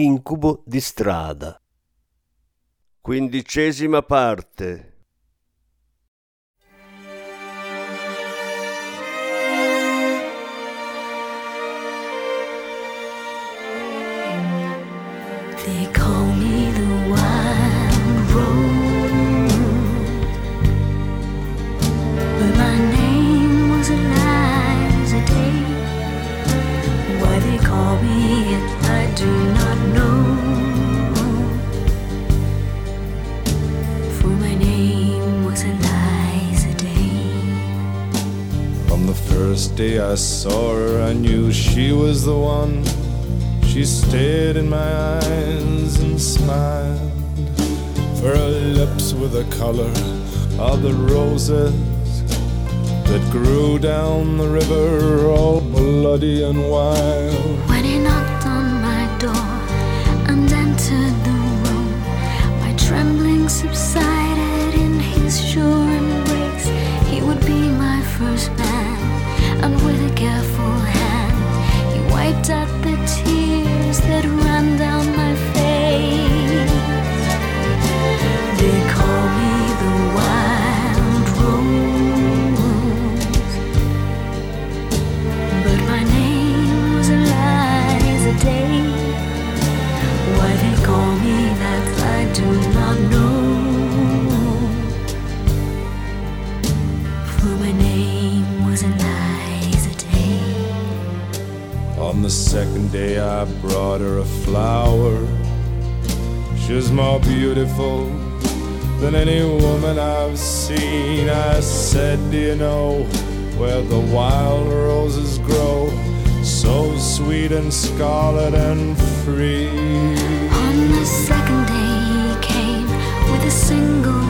Incubo di strada. Quindicesima parte. They call me the wild rose, but my name first day I saw her, I knew she was the one. She stared in my eyes and smiled. For her lips were the color of the roses that grew down the river, all bloody and wild. Careful beautiful than any woman I've seen. I said, Do you know where the wild roses grow? So sweet and scarlet and free. On the second day he came with a single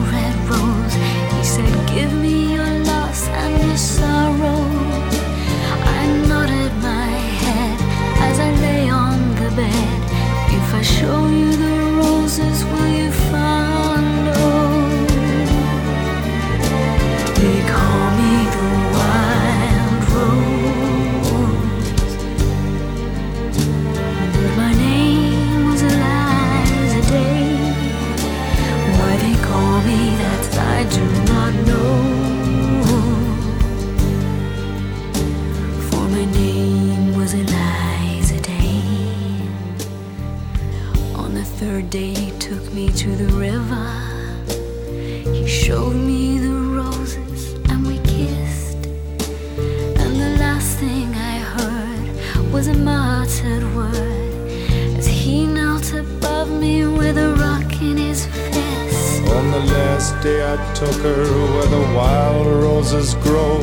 last day I took her where the wild roses grow.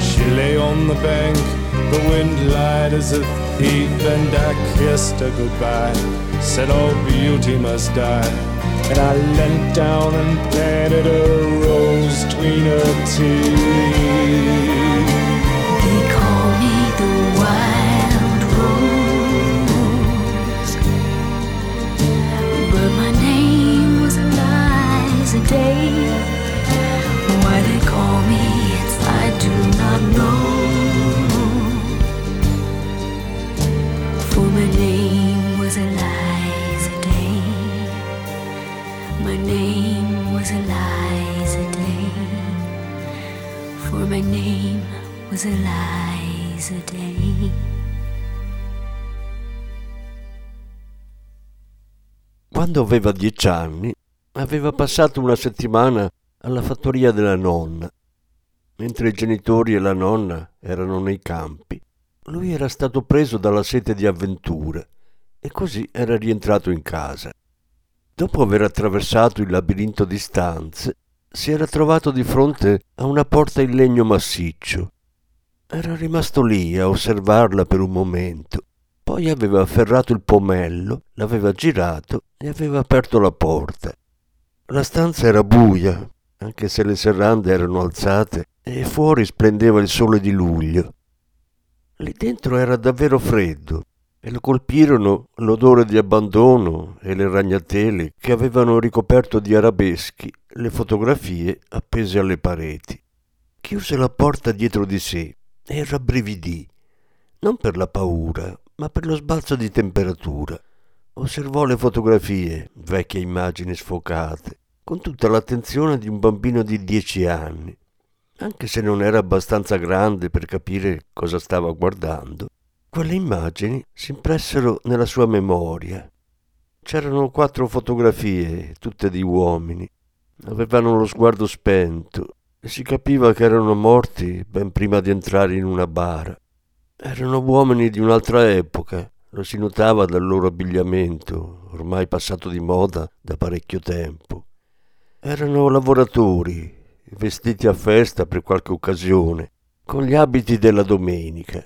She lay on the bank, the wind lied as a thief, and I kissed her goodbye. Said all beauty must die. And I leant down and planted a rose between her teeth. They call me the Day. Why they call me I do not know. For my name was Eliza Day. My name was Eliza Day. For my name was Eliza Day. Quando aveva dieci anni, aveva passato una settimana alla fattoria della nonna. Mentre i genitori e la nonna erano nei campi, lui era stato preso dalla sete di avventure e così era rientrato in casa. Dopo aver attraversato il labirinto di stanze, si era trovato di fronte a una porta in legno massiccio. Era rimasto lì a osservarla per un momento Poi aveva afferrato il pomello, l'aveva girato e aveva aperto la porta. La stanza era buia, anche se le serrande erano alzate e fuori splendeva il sole di luglio. Lì dentro era davvero freddo e lo colpirono l'odore di abbandono e le ragnatele che avevano ricoperto di arabeschi le fotografie appese alle pareti. Chiuse la porta dietro di sé e rabbrividì, non per la paura, ma per lo sbalzo di temperatura. Osservò le fotografie, vecchie immagini sfocate, con tutta l'attenzione di un bambino di dieci anni. Anche se non era abbastanza grande per capire cosa stava guardando, quelle immagini si impressero nella sua memoria. C'erano quattro fotografie, tutte di uomini. Avevano lo sguardo spento e si capiva che erano morti ben prima di entrare in una bara. Erano uomini di un'altra epoca, lo si notava dal loro abbigliamento, ormai passato di moda da parecchio tempo. Erano lavoratori, vestiti a festa per qualche occasione, con gli abiti della domenica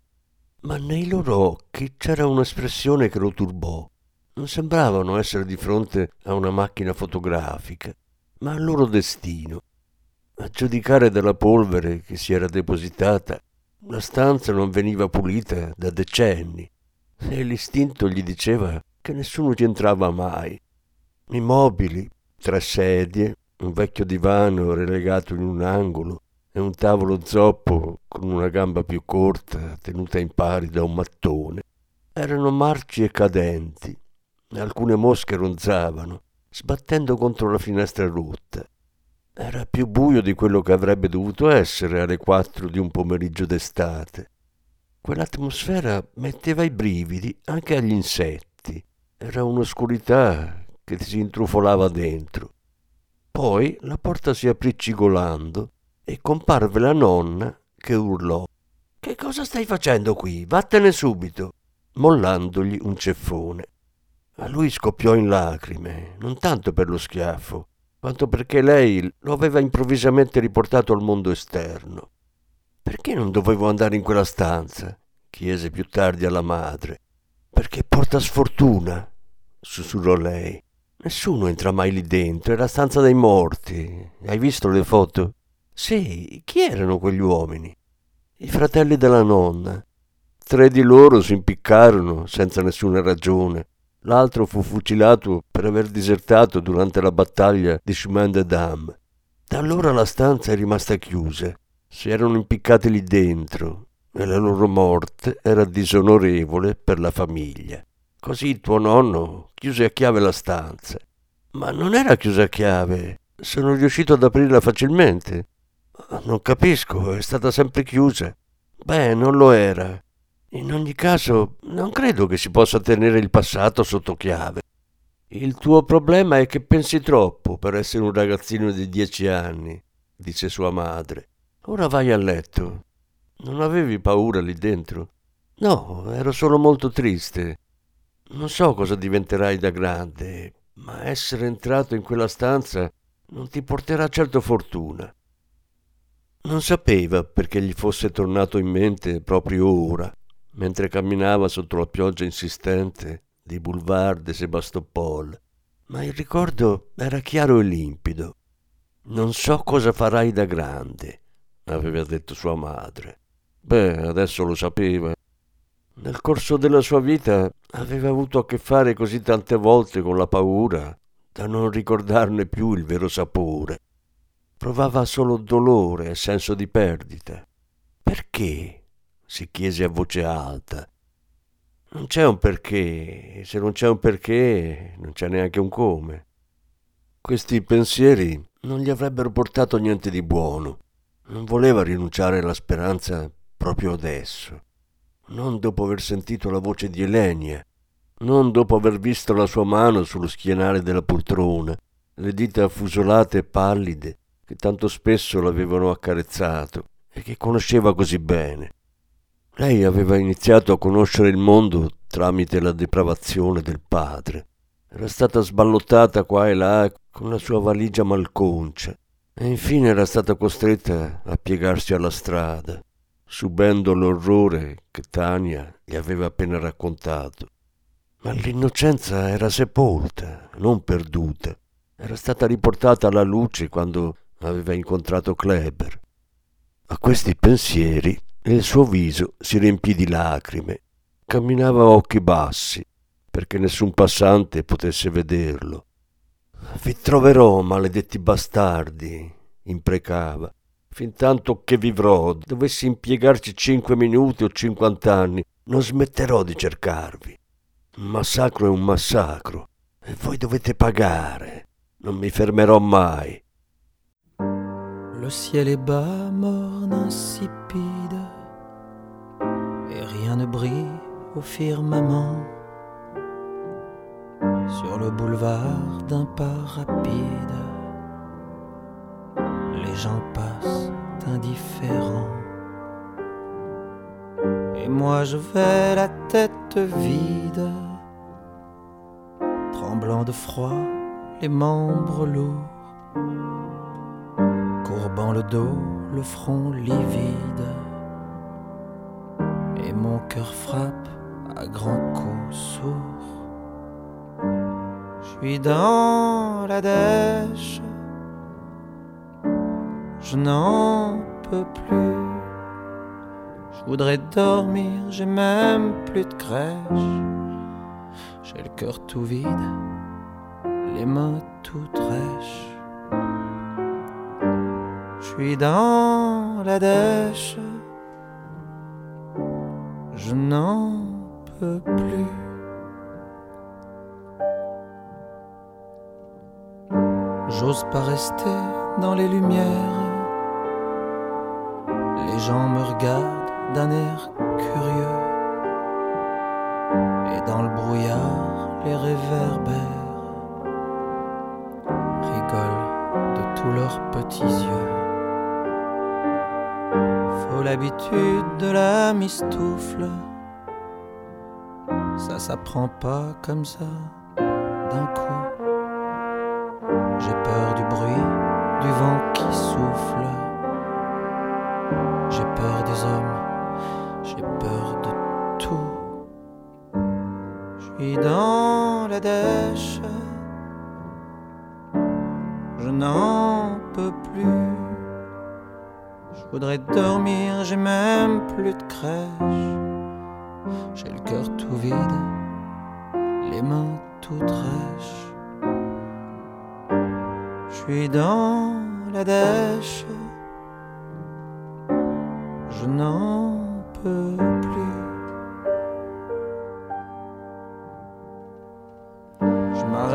ma nei loro occhi c'era un'espressione che lo turbò. Non sembravano essere di fronte a una macchina fotografica, ma al loro destino. A giudicare dalla polvere che si era depositata, la stanza non veniva pulita da decenni e l'istinto gli diceva che nessuno ci entrava mai. I mobili, tre sedie, un vecchio divano relegato in un angolo, e un tavolo zoppo con una gamba più corta tenuta in pari da un mattone. Erano marci e cadenti, alcune mosche ronzavano, sbattendo contro la finestra rotta. Era più buio di quello che avrebbe dovuto essere alle quattro di un pomeriggio d'estate. Quell'atmosfera metteva i brividi anche agli insetti. Era un'oscurità che si intrufolava dentro. Poi la porta si aprì cigolando e comparve la nonna che urlò Che cosa stai facendo qui? Vattene subito, mollandogli un ceffone. A lui scoppiò in lacrime, non tanto per lo schiaffo, quanto perché lei lo aveva improvvisamente riportato al mondo esterno. Perché non dovevo andare in quella stanza? chiese più tardi alla madre. Perché porta sfortuna, sussurrò lei. Nessuno entra mai lì dentro, è la stanza dei morti. Hai visto le foto? Sì, chi erano quegli uomini? I fratelli della nonna. Tre di loro si impiccarono senza nessuna ragione. L'altro fu fucilato per aver disertato durante la battaglia di Chemin de Dam. Da allora la stanza è rimasta chiusa. Si erano impiccati lì dentro e la loro morte era disonorevole per la famiglia. Così tuo nonno chiuse a chiave la stanza. Ma non era chiusa a chiave. Sono riuscito ad aprirla facilmente. Non capisco, è stata sempre chiusa. Beh, non lo era. In ogni caso, non credo che si possa tenere il passato sotto chiave. Il tuo problema è che pensi troppo per essere un ragazzino di dieci anni, disse sua madre. Ora vai a letto. Non avevi paura lì dentro? No, ero solo molto triste. Non so cosa diventerai da grande, ma essere entrato in quella stanza non ti porterà certo fortuna. Non sapeva perché gli fosse tornato in mente proprio ora, mentre camminava sotto la pioggia insistente di Boulevard de Sebastopol, ma il ricordo era chiaro e limpido. Non so cosa farai da grande, aveva detto sua madre. Beh, adesso lo sapeva. Nel corso della sua vita aveva avuto a che fare così tante volte con la paura da non ricordarne più il vero sapore. Provava solo dolore e senso di perdita. Perché? si chiese a voce alta. Non c'è un perché, se non c'è un perché, non c'è neanche un come. Questi pensieri non gli avrebbero portato niente di buono. Non voleva rinunciare alla speranza proprio adesso, non dopo aver sentito la voce di Elenia, non dopo aver visto la sua mano sullo schienale della poltrona, le dita affusolate e pallide, che tanto spesso l'avevano accarezzato e che conosceva così bene. Lei aveva iniziato a conoscere il mondo tramite la depravazione del padre. Era stata sballottata qua e là con la sua valigia malconcia e infine era stata costretta a piegarsi alla strada. subendo l'orrore che Tania gli aveva appena raccontato. Ma l'innocenza era sepolta, non perduta. Era stata riportata alla luce quando aveva incontrato Kleber. A questi pensieri il suo viso si riempì di lacrime. Camminava a occhi bassi, perché nessun passante potesse vederlo. Vi troverò, maledetti bastardi, imprecava. Fintanto che vivrò, dovessi impiegarci cinque minuti o cinquant'anni, non smetterò di cercarvi. Un massacro è un massacro e voi dovete pagare. Non mi fermerò mai. Le ciel est bas, morne, insipide, et rien ne brille au firmament. Sur le boulevard d'un pas rapide, les gens passent indifférents. Et moi je vais la tête vide, tremblant de froid, les membres lourds, courbant le dos, le front livide. Et mon cœur frappe à grands coups sourds. Je suis dans la dèche, je n'en peux plus. Je voudrais dormir, j'ai même plus de crèche. J'ai le cœur tout vide, les mains toutes rêches. Je suis dans la dèche, je n'en peux plus. J'ose pas rester dans les lumières. Les gens me regardent d'un air curieux. Et dans le brouillard, les réverbères rigolent de tous leurs petits yeux. Faut l'habitude de la mistoufle. Ça s'apprend pas comme ça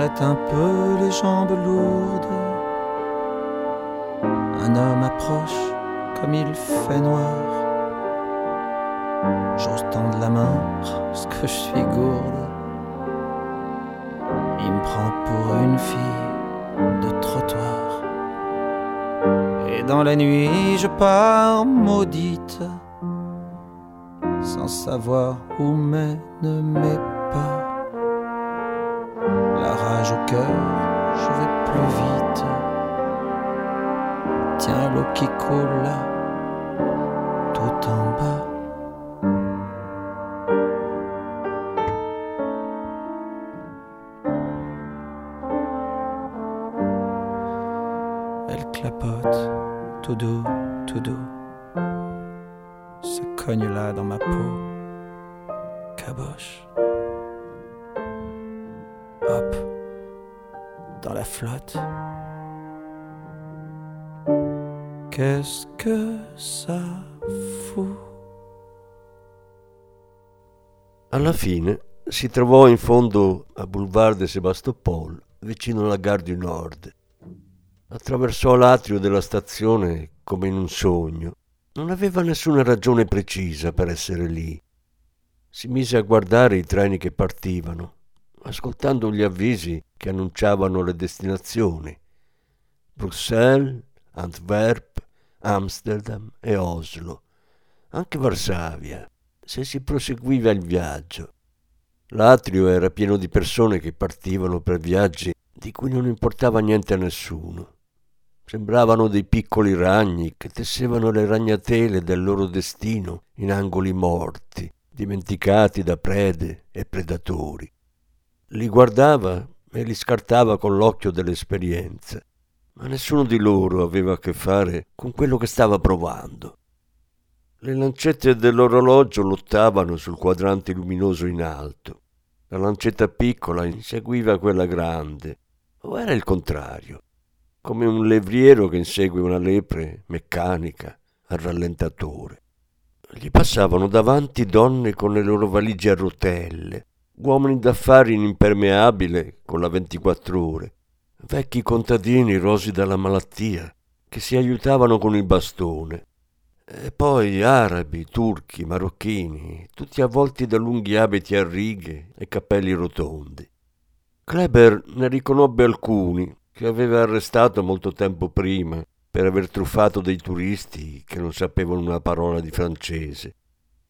Un peu, les jambes lourdes. Un homme approche comme il fait noir. J'ose tendre la main parce que je suis gourde. Il me prend pour une fille de trottoir. Et dans la nuit, je pars maudite, sans savoir où mènent mes cœur, je vais plus vite. Tiens l'eau qui coule là, tout en bas. Elle clapote, tout doux, tout doux. Se cogne là dans ma peau, caboche. Hop, dans la flotte. Qu'est-ce que ça fout? Alla fine si trovò in fondo a Boulevard de Sébastopol, vicino alla Gare du Nord. Attraversò l'atrio della stazione come in un sogno. Non aveva nessuna ragione precisa per essere lì. Si mise a guardare i treni che partivano, ascoltando gli avvisi che annunciavano le destinazioni. Bruxelles, Antwerp, Amsterdam e Oslo, anche Varsavia, se si proseguiva il viaggio. L'atrio era pieno di persone che partivano per viaggi di cui non importava niente a nessuno. Sembravano dei piccoli ragni che tessevano le ragnatele del loro destino in angoli morti, dimenticati da prede e predatori. Li guardava e li scartava con l'occhio dell'esperienza, ma nessuno di loro aveva a che fare con quello che stava provando. Le lancette dell'orologio lottavano sul quadrante luminoso in alto. La lancetta piccola inseguiva quella grande, o era il contrario, come un levriero che insegue una lepre meccanica al rallentatore. Gli passavano davanti donne con le loro valigie a rotelle, uomini d'affari in impermeabile con la 24 ore, vecchi contadini rosi dalla malattia che si aiutavano con il bastone, e poi arabi, turchi, marocchini, tutti avvolti da lunghi abiti a righe e cappelli rotondi. Kleber ne riconobbe alcuni che aveva arrestato molto tempo prima per aver truffato dei turisti che non sapevano una parola di francese.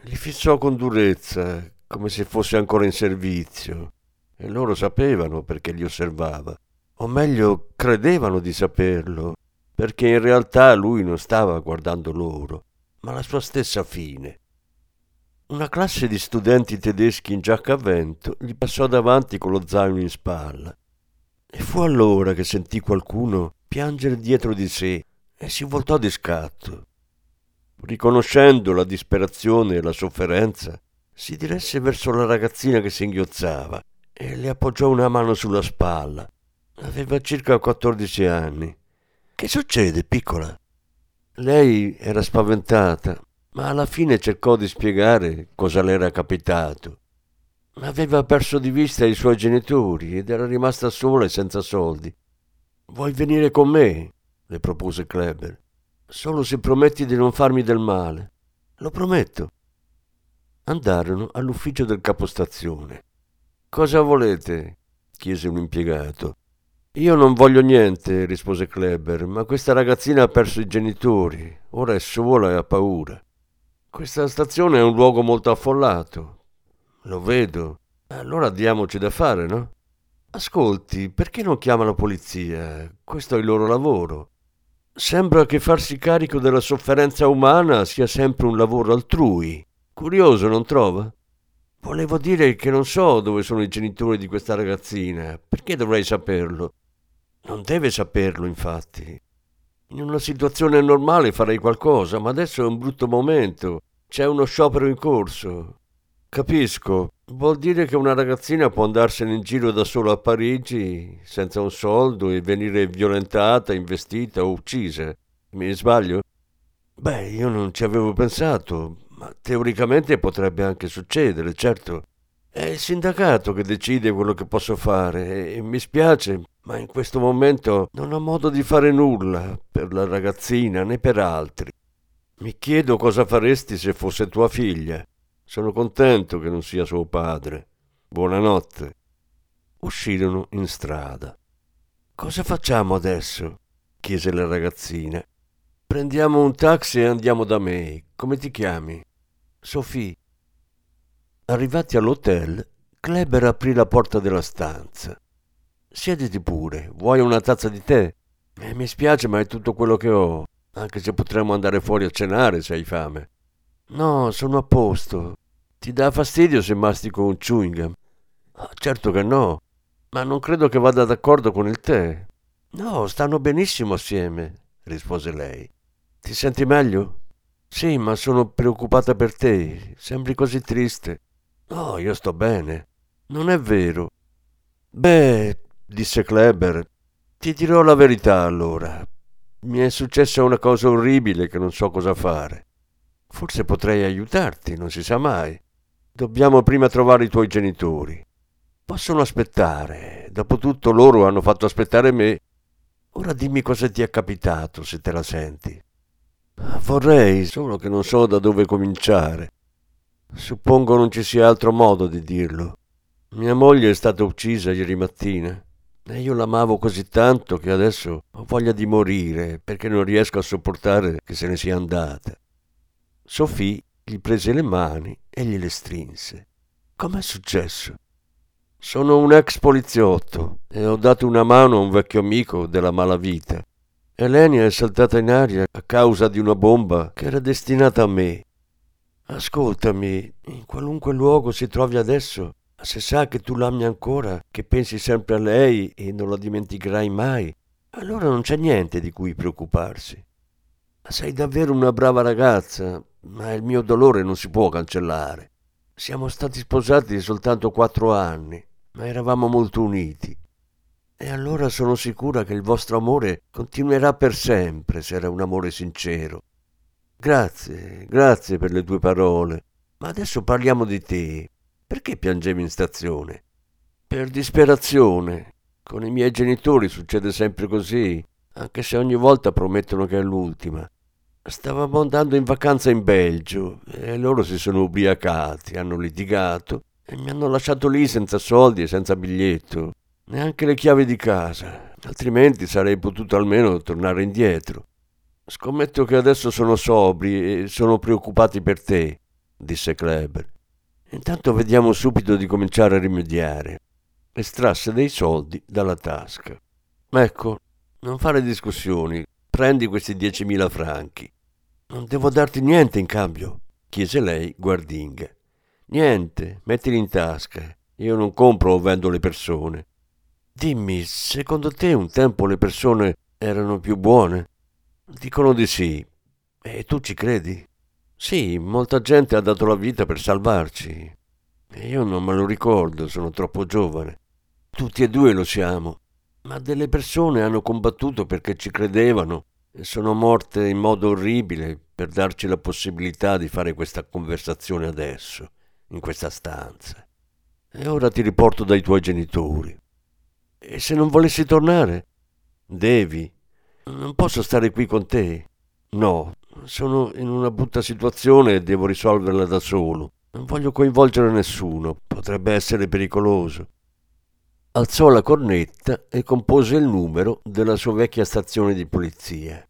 Li fissò con durezza, come se fosse ancora in servizio, e loro sapevano perché li osservava, o meglio credevano di saperlo, perché in realtà lui non stava guardando loro, ma la sua stessa fine. Una classe di studenti tedeschi in giacca a vento gli passò davanti con lo zaino in spalla. E fu allora che sentì qualcuno piangere dietro di sé e si voltò di scatto. Riconoscendo la disperazione e la sofferenza, si diresse verso la ragazzina che singhiozzava e le appoggiò una mano sulla spalla. Aveva circa 14 anni. Che succede, piccola? Lei era spaventata, ma alla fine cercò di spiegare cosa le era capitato. Aveva perso di vista i suoi genitori ed era rimasta sola e senza soldi. Vuoi venire con me? le propose Kleber. Solo se prometti di non farmi del male. Lo prometto. Andarono all'ufficio del capostazione. Cosa volete? chiese un impiegato. Io non voglio niente, rispose Kleber, ma questa ragazzina ha perso i genitori, ora è sola e ha paura. Questa stazione è un luogo molto affollato. Lo vedo. Allora diamoci da fare, no? Ascolti, perché non chiama la polizia? Questo è il loro lavoro. Sembra che farsi carico della sofferenza umana sia sempre un lavoro altrui. Curioso, non trova? Volevo dire che non so dove sono i genitori di questa ragazzina. Perché dovrei saperlo? Non deve saperlo, infatti. In una situazione normale farei qualcosa, ma adesso è un brutto momento. C'è uno sciopero in corso. Capisco. Vuol dire che una ragazzina può andarsene in giro da sola a Parigi senza un soldo e venire violentata, investita o uccisa. Mi sbaglio? Beh, io non ci avevo pensato, ma teoricamente potrebbe anche succedere, certo. È il sindacato che decide quello che posso fare e mi spiace, ma in questo momento non ho modo di fare nulla per la ragazzina né per altri. Mi chiedo cosa faresti se fosse tua figlia. Sono contento che non sia suo padre. Buonanotte. Uscirono in strada. Cosa facciamo adesso? chiese la ragazzina. Prendiamo un taxi e andiamo da me. Come ti chiami? Sophie. Arrivati all'hotel, Kleber aprì la porta della stanza. Siediti pure, vuoi una tazza di tè? Eh, mi spiace, ma è tutto quello che ho, anche se potremmo andare fuori a cenare se hai fame. No, sono a posto. Ti dà fastidio se mastico un chewing gum? Ah, certo che no, ma non credo che vada d'accordo con il tè. No, stanno benissimo assieme, rispose lei. Ti senti meglio? Sì, ma sono preoccupata per te. Sembri così triste. No, io sto bene. Non è vero. Beh, disse Kleber. Ti dirò la verità allora. Mi è successa una cosa orribile che non so cosa fare. Forse potrei aiutarti, non si sa mai. Dobbiamo prima trovare i tuoi genitori. Possono aspettare. Dopotutto loro hanno fatto aspettare me. Ora dimmi cosa ti è capitato, se te la senti. Vorrei, solo che non so da dove cominciare. Suppongo non ci sia altro modo di dirlo. Mia moglie è stata uccisa ieri mattina. E io l'amavo così tanto che adesso ho voglia di morire perché non riesco a sopportare che se ne sia andata. Sophie gli prese le mani e gliele strinse. Com'è successo? Sono un ex poliziotto e ho dato una mano a un vecchio amico della malavita. Elenia è saltata in aria a causa di una bomba che era destinata a me. Ascoltami, in qualunque luogo si trovi adesso, se sa che tu l'ami ancora, che pensi sempre a lei e non la dimenticherai mai, allora non c'è niente di cui preoccuparsi. Sei davvero una brava ragazza, ma il mio dolore non si può cancellare. Siamo stati sposati soltanto quattro anni, ma eravamo molto uniti. E allora sono sicura che il vostro amore continuerà per sempre se era un amore sincero. Grazie, grazie per le tue parole. Ma adesso parliamo di te. Perché piangevi in stazione? Per disperazione. Con i miei genitori succede sempre così, anche se ogni volta promettono che è l'ultima. Stavamo andando in vacanza in Belgio e loro si sono ubriacati, hanno litigato e mi hanno lasciato lì senza soldi e senza biglietto, neanche le chiavi di casa, altrimenti sarei potuto almeno tornare indietro. Scommetto che adesso sono sobri e sono preoccupati per te, disse Kleber. Intanto vediamo subito di cominciare a rimediare. Estrasse dei soldi dalla tasca. Ecco, non fare discussioni, prendi questi diecimila franchi. Non devo darti niente in cambio, chiese lei guardinga. Niente, mettili in tasca. Io non compro o vendo le persone. Dimmi, secondo te un tempo le persone erano più buone? Dicono di sì. E tu ci credi? Sì, molta gente ha dato la vita per salvarci. E io non me lo ricordo, sono troppo giovane. Tutti e due lo siamo. Ma delle persone hanno combattuto perché ci credevano e sono morte in modo orribile per darci la possibilità di fare questa conversazione adesso, in questa stanza. E ora ti riporto dai tuoi genitori. E se non volessi tornare? Devi. Non posso stare qui con te. No, sono in una brutta situazione e devo risolverla da solo. Non voglio coinvolgere nessuno, potrebbe essere pericoloso. Alzò la cornetta e compose il numero della sua vecchia stazione di polizia.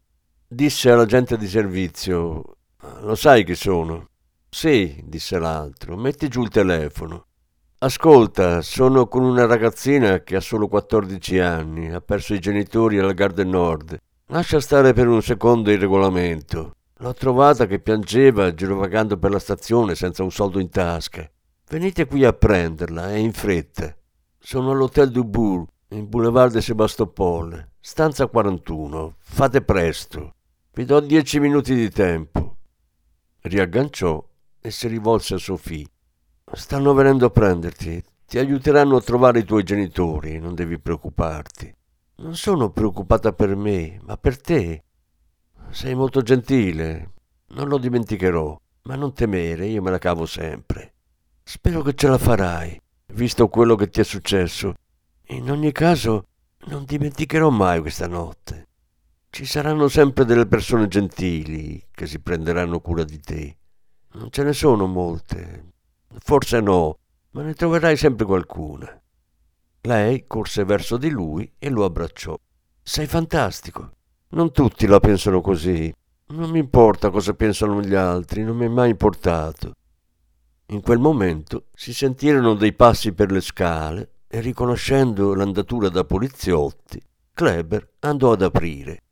Disse all'agente di servizio: Lo sai chi sono? Sì, disse l'altro, metti giù il telefono. Ascolta, sono con una ragazzina che ha solo 14 anni, ha perso i genitori alla Garden Nord. Lascia stare per un secondo il regolamento. L'ho trovata che piangeva girovagando per la stazione senza un soldo in tasca. Venite qui a prenderla, è in fretta. Sono all'Hotel du Bourg, in Boulevard de Sebastopol, stanza 41. Fate presto. Vi do dieci minuti di tempo. Riagganciò e si rivolse a Sophie. Stanno venendo a prenderti. Ti aiuteranno a trovare i tuoi genitori, non devi preoccuparti. Non sono preoccupata per me, ma per te. Sei molto gentile, non lo dimenticherò, ma non temere, io me la cavo sempre. Spero che ce la farai, visto quello che ti è successo. In ogni caso, non dimenticherò mai questa notte. Ci saranno sempre delle persone gentili che si prenderanno cura di te. Non ce ne sono molte. Forse no, ma ne troverai sempre qualcuna. Lei corse verso di lui e lo abbracciò. Sei fantastico. Non tutti la pensano così. Non mi importa cosa pensano gli altri, non mi è mai importato. In quel momento si sentirono dei passi per le scale e riconoscendo l'andatura da poliziotti, Kleber andò ad aprire.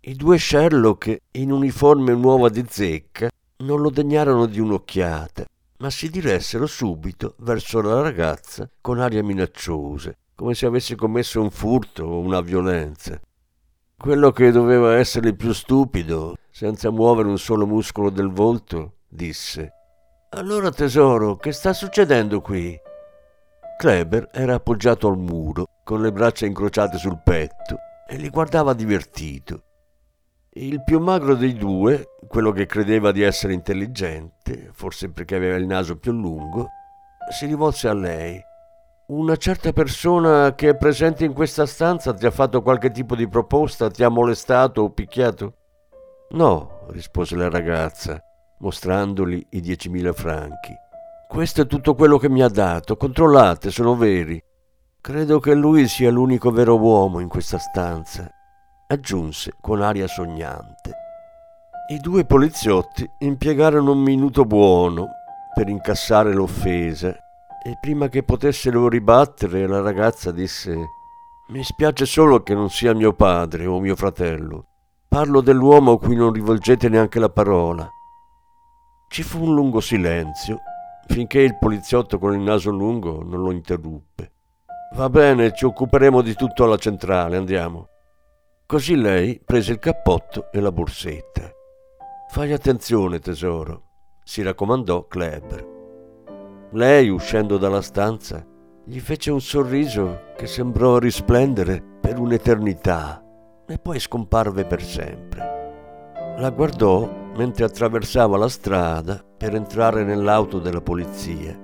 I due Sherlock in uniforme nuova di zecca non lo degnarono di un'occhiata, ma si diressero subito verso la ragazza con aria minacciosa, come se avesse commesso un furto o una violenza. Quello che doveva essere il più stupido, senza muovere un solo muscolo del volto, disse. Allora tesoro, che sta succedendo qui? Kleber era appoggiato al muro, con le braccia incrociate sul petto, e li guardava divertito. Il più magro dei due, quello che credeva di essere intelligente, forse perché aveva il naso più lungo, si rivolse a lei. Una certa persona che è presente in questa stanza ti ha fatto qualche tipo di proposta, ti ha molestato o picchiato? No, rispose la ragazza, mostrandogli i diecimila franchi. Questo è tutto quello che mi ha dato, controllate, sono veri. Credo che lui sia l'unico vero uomo in questa stanza, aggiunse con aria sognante. I due poliziotti impiegarono un minuto buono per incassare l'offesa e prima che potessero ribattere la ragazza disse Mi spiace solo che non sia mio padre o mio fratello. Parlo dell'uomo a cui non rivolgete neanche la parola. Ci fu un lungo silenzio, finché il poliziotto con il naso lungo non lo interruppe. Va bene, ci occuperemo di tutto alla centrale, andiamo. Così lei prese il cappotto e la borsetta. Fai attenzione, tesoro, si raccomandò Kleber. Lei, uscendo dalla stanza, gli fece un sorriso che sembrò risplendere per un'eternità e poi scomparve per sempre. La guardò mentre attraversava la strada per entrare nell'auto della polizia.